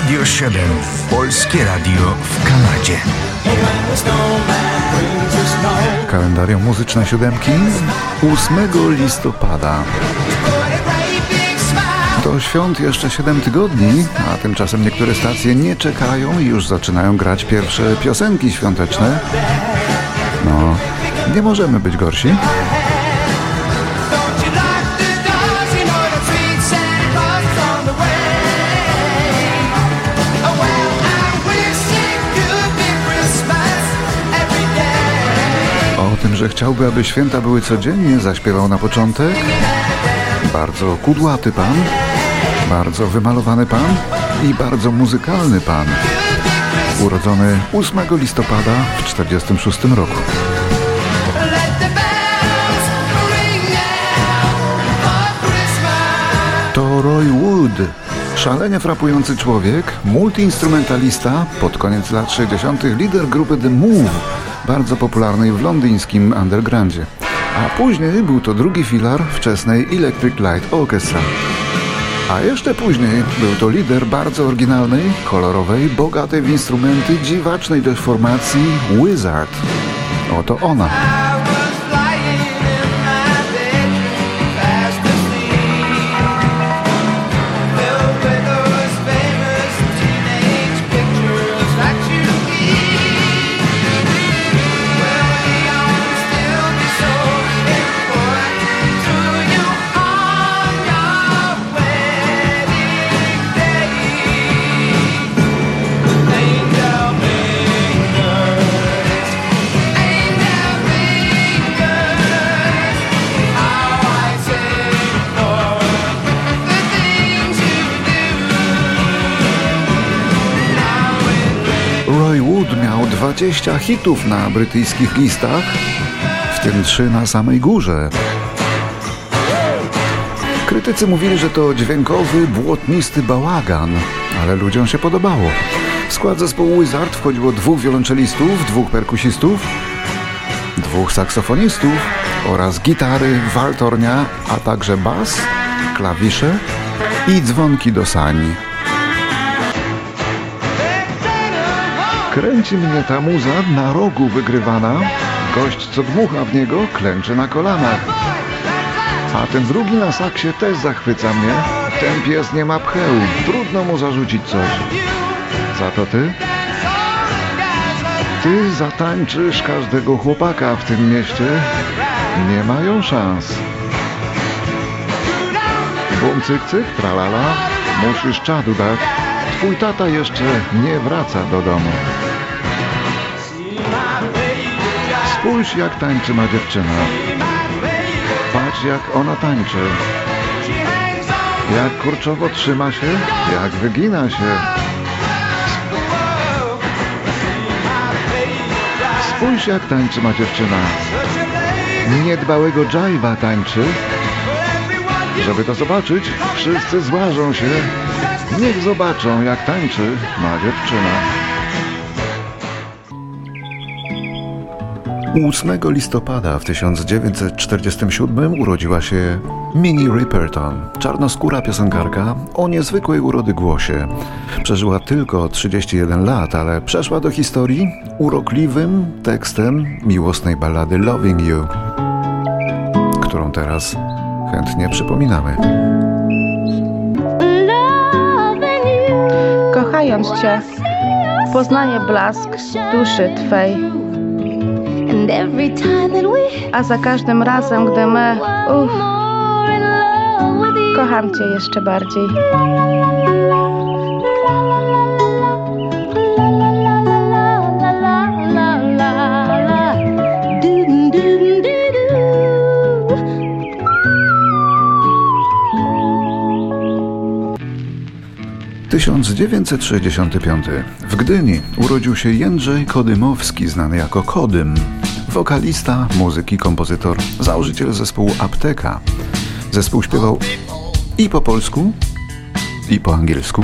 Radio 7. Polskie Radio w Kanadzie. Kalendarium muzyczne siódemki 8 listopada. Do świąt jeszcze 7 tygodni, a tymczasem niektóre stacje nie czekają i już zaczynają grać pierwsze piosenki świąteczne. No, nie możemy być gorsi. Chciałby, aby święta były codziennie, zaśpiewał na początek. Bardzo kudłaty pan, bardzo wymalowany pan i bardzo muzykalny pan. Urodzony 8 listopada w 1946 roku. To Roy Wood, szalenie frapujący człowiek, multiinstrumentalista, pod koniec lat 60. lider grupy The Move, bardzo popularnej w londyńskim undergroundzie. A później był to drugi filar wczesnej Electric Light Orchestra. A jeszcze później był to lider bardzo oryginalnej, kolorowej, bogatej w instrumenty, dziwacznej dość formacji Wizard. Oto ona. 20 hitów na brytyjskich listach, w tym 3 na samej górze. Krytycy mówili, że to dźwiękowy, błotnisty bałagan, ale ludziom się podobało. W skład zespołu Wizard wchodziło dwóch wiolonczelistów, dwóch perkusistów, dwóch saksofonistów oraz gitary, waltornia, a także bas, klawisze i dzwonki do sani. Kręci mnie ta muza na rogu wygrywana. Gość, co dmucha w niego, klęczy na kolanach. A ten drugi na saksie też zachwyca mnie. Ten pies nie ma pcheł, trudno mu zarzucić coś. Za to ty? Ty zatańczysz każdego chłopaka w tym mieście. Nie mają szans. Bum cyk cyk, tralala, musisz czadu dać. Twój tata jeszcze nie wraca do domu. Spójrz jak tańczy ma dziewczyna. Patrz jak ona tańczy. Jak kurczowo trzyma się, jak wygina się. Spójrz jak tańczy ma dziewczyna. Niedbałego dżajwa tańczy. Żeby to zobaczyć, wszyscy złażą się. Niech zobaczą jak tańczy ma dziewczyna. 8 listopada w 1947 urodziła się Minnie Riperton, czarnoskóra piosenkarka o niezwykłej urody głosie. Przeżyła tylko 31 lat, ale przeszła do historii urokliwym tekstem miłosnej ballady Loving You, którą teraz chętnie przypominamy. Cię, poznaję blask duszy Twej. A za każdym razem, gdy my, uff, kocham Cię jeszcze bardziej. 1965 w Gdyni urodził się Jędrzej Kodymowski, znany jako Kodym. Wokalista, muzyk i kompozytor, założyciel zespołu Apteka. Zespół śpiewał i po polsku, i po angielsku.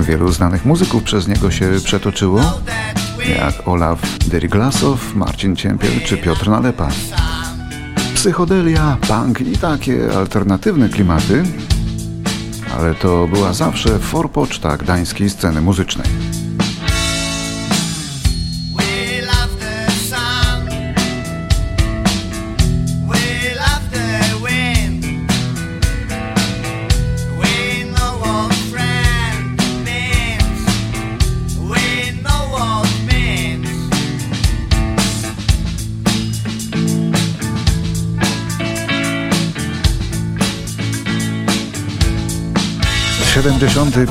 Wielu znanych muzyków przez niego się przetoczyło, jak Olaf Deriglasow, Marcin Ciempiel czy Piotr Nalepa. Psychodelia, punk i takie alternatywne klimaty, ale to była zawsze forpoczta gdańskiej sceny muzycznej.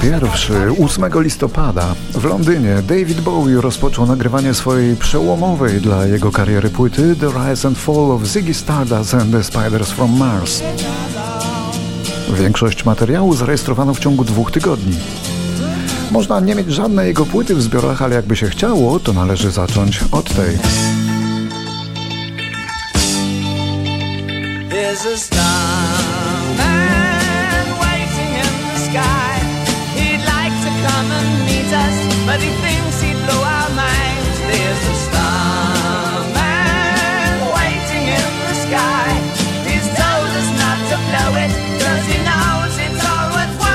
Pierwszy, 8 listopada w Londynie David Bowie rozpoczął nagrywanie swojej przełomowej dla jego kariery płyty The Rise and Fall of Ziggy Stardust and the Spiders from Mars. Większość materiału zarejestrowano w ciągu dwóch tygodni. Można nie mieć żadnej jego płyty w zbiorach, ale jakby się chciało, to należy zacząć od tej. There's a star but he thinks he'd blow our minds. There's a starman waiting in the sky. He's told us not to blow it, cause he knows it's all worthwhile.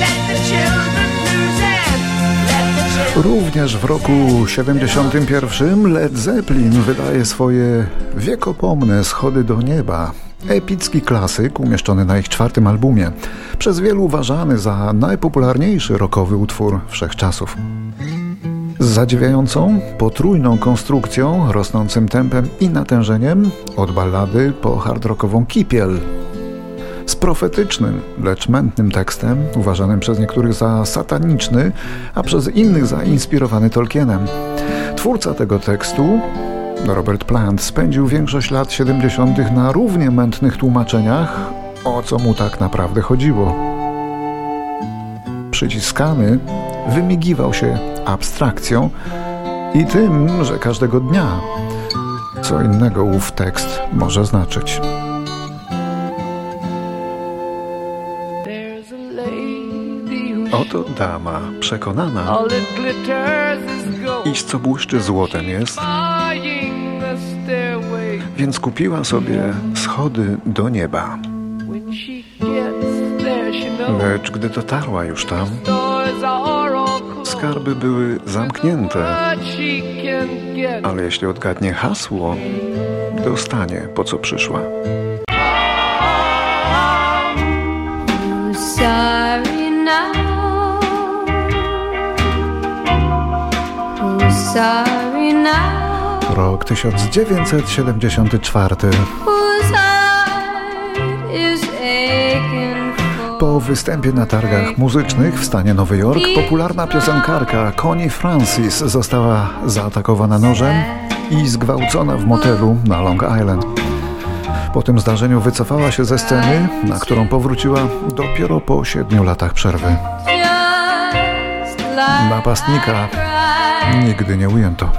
Let the children. Również w roku 71 Led Zeppelin wydaje swoje wiekopomne schody do nieba. Epicki klasyk umieszczony na ich czwartym albumie, przez wielu uważany za najpopularniejszy rockowy utwór wszechczasów. Z zadziwiającą, potrójną konstrukcją, rosnącym tempem i natężeniem, od ballady po hardrockową kipiel. Z profetycznym, lecz mętnym tekstem, uważanym przez niektórych za sataniczny, a przez innych za inspirowany Tolkienem. Twórca tego tekstu Robert Plant spędził większość lat 70. na równie mętnych tłumaczeniach, o co mu tak naprawdę chodziło. Przyciskany wymigiwał się abstrakcją i tym, że każdego dnia co innego ów tekst może znaczyć. Oto dama przekonana, iż co błyszczy złotem jest, więc kupiła sobie schody do nieba. Lecz gdy dotarła już tam, skarby były zamknięte, ale jeśli odgadnie hasło, dostanie po co przyszła. Sorry now. Rok 1974. Po występie na targach muzycznych w stanie Nowy Jork popularna piosenkarka Connie Francis została zaatakowana nożem i zgwałcona w motelu na Long Island. Po tym zdarzeniu wycofała się ze sceny, na którą powróciła dopiero po siedmiu latach przerwy. Napastnika nigdy nie ujęto.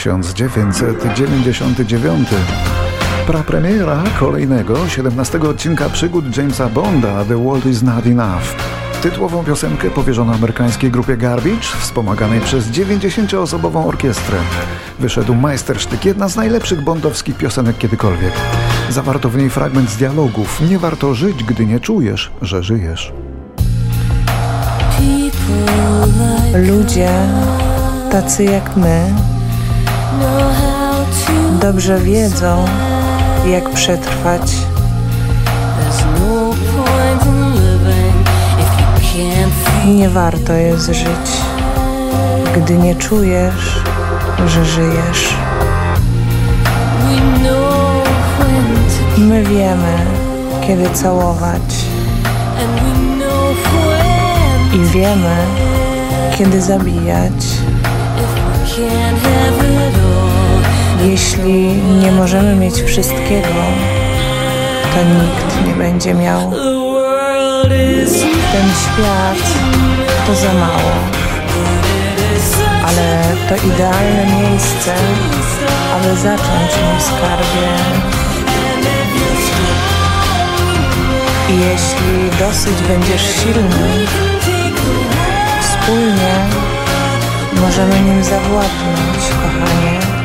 Tysiąc dziewięćset dziewięćdziesiąty dziewiąty. Prapremiera kolejnego, 17 odcinka przygód Jamesa Bonda The World Is Not Enough. Tytułową piosenkę powierzono amerykańskiej grupie Garbage, wspomaganej przez 90-osobową orkiestrę. Wyszedł majstersztyk, jedna z najlepszych bondowskich piosenek kiedykolwiek. Zawarto w niej fragment z dialogów. Nie warto żyć, gdy nie czujesz, że żyjesz. Ludzie tacy jak my dobrze wiedzą, jak przetrwać Nie warto jest żyć, gdy nie czujesz, że żyjesz. My wiemy, kiedy całować. I wiemy, kiedy zabijać. Jeśli nie możemy mieć wszystkiego, to nikt nie będzie miał. Ten świat to za mało, ale to idealne miejsce, aby zacząć mój skarbie. I jeśli dosyć będziesz silny, wspólnie możemy nim zawładnąć, kochanie.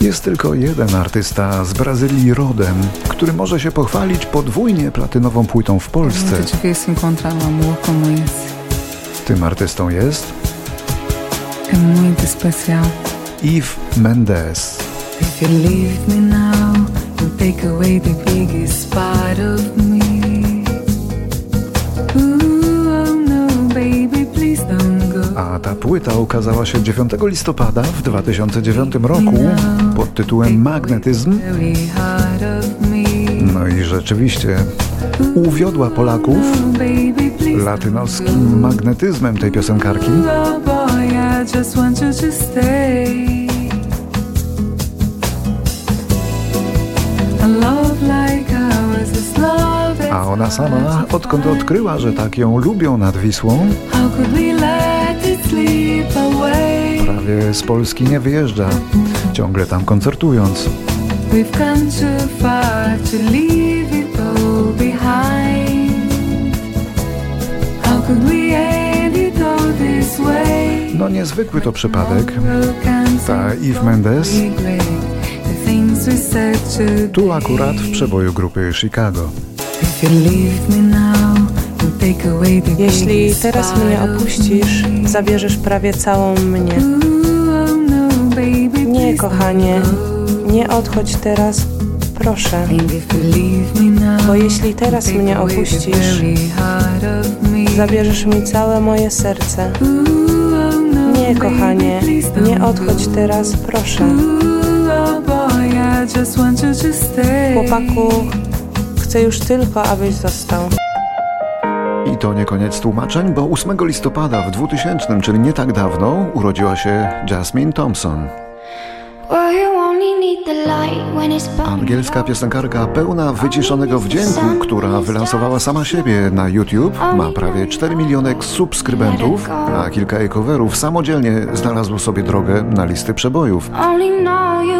Jest tylko jeden artysta z Brazylii rodem, który może się pochwalić podwójnie platynową płytą w Polsce. Esse. Tym artystą jest É muito especial. Yves Mendes. If you leave me now, take away the biggest part of me. A ta płyta ukazała się 9 listopada w 2009 roku pod tytułem Magnetyzm. No i rzeczywiście uwiodła Polaków latynoskim magnetyzmem tej piosenkarki. A ona sama, odkąd odkryła, że tak ją lubią nad Wisłą, prawie z Polski nie wyjeżdża, ciągle tam koncertując. We've come too far to leave it all behind. How could we end it all this way? No niezwykły to przypadek. Ta Eve Mendes tu akurat w przeboju grupy Chicago. If Jeśli teraz mnie opuścisz, zabierzesz prawie całą mnie. Oh no, Nie, kochanie, nie odchodź teraz, proszę. Bo jeśli teraz mnie opuścisz, zabierzesz mi całe moje serce. Oh no, Nie, kochanie, nie odchodź teraz, proszę. Oh. Chłopaku, chcę już tylko, abyś został. I to nie koniec tłumaczeń, bo 8 listopada w 2000, czyli nie tak dawno, urodziła się Jasmine Thompson. Angielska piosenkarka pełna wyciszonego wdzięku, która wylansowała sama siebie na YouTube, ma prawie 4 miliony subskrybentów, a kilka jej coverów samodzielnie znalazło sobie drogę na listy przebojów.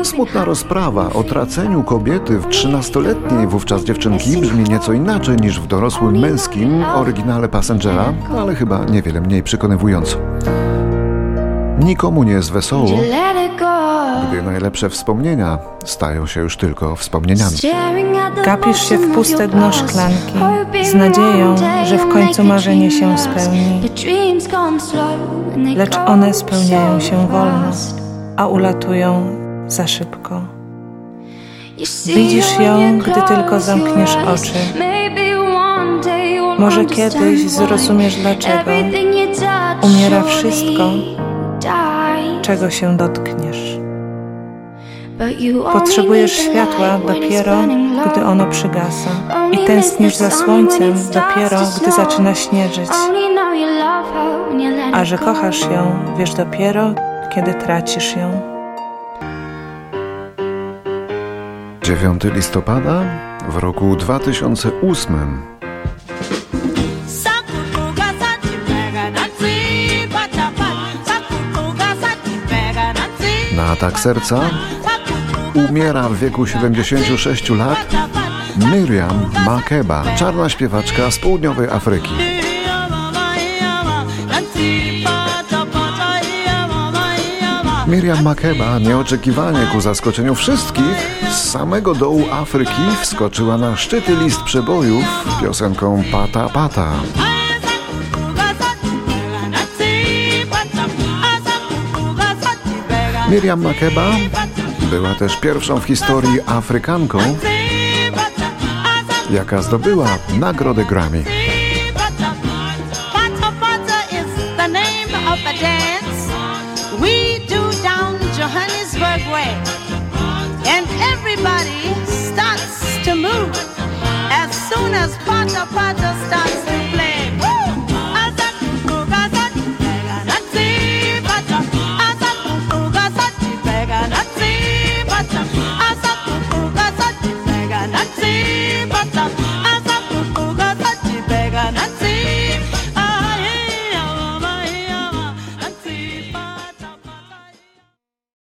Smutna rozprawa o traceniu kobiety w 13-letniej wówczas dziewczynki brzmi nieco inaczej niż w dorosłym męskim oryginale Passengera, ale chyba niewiele mniej przekonywująco. Nikomu nie jest wesoło, gdy najlepsze wspomnienia stają się już tylko wspomnieniami. Gapisz się w puste dno szklanki z nadzieją, że w końcu marzenie się spełni. Lecz one spełniają się wolno, a ulatują za szybko. Widzisz ją, gdy tylko zamkniesz oczy. Może kiedyś zrozumiesz dlaczego. Umiera wszystko. Czego się dotkniesz. But you only Potrzebujesz światła light when it's dopiero, gdy ono przygasa. I tęsknisz za słońcem when it starts dopiero, gdy zaczyna śnieżyć. Only know you love her when you let A że go. kochasz ją, wiesz dopiero, kiedy tracisz ją. 9 listopada w roku 2008 na atak serca umiera w wieku 76 lat Miriam Makeba, czarna śpiewaczka z południowej Afryki. Miriam Makeba nieoczekiwanie ku zaskoczeniu wszystkich z samego dołu Afryki wskoczyła na szczyty list przebojów piosenką Pata Pata. Miriam Makeba była też pierwszą w historii Afrykanką, jaka zdobyła nagrodę Grammy. As soon as Pata Pata.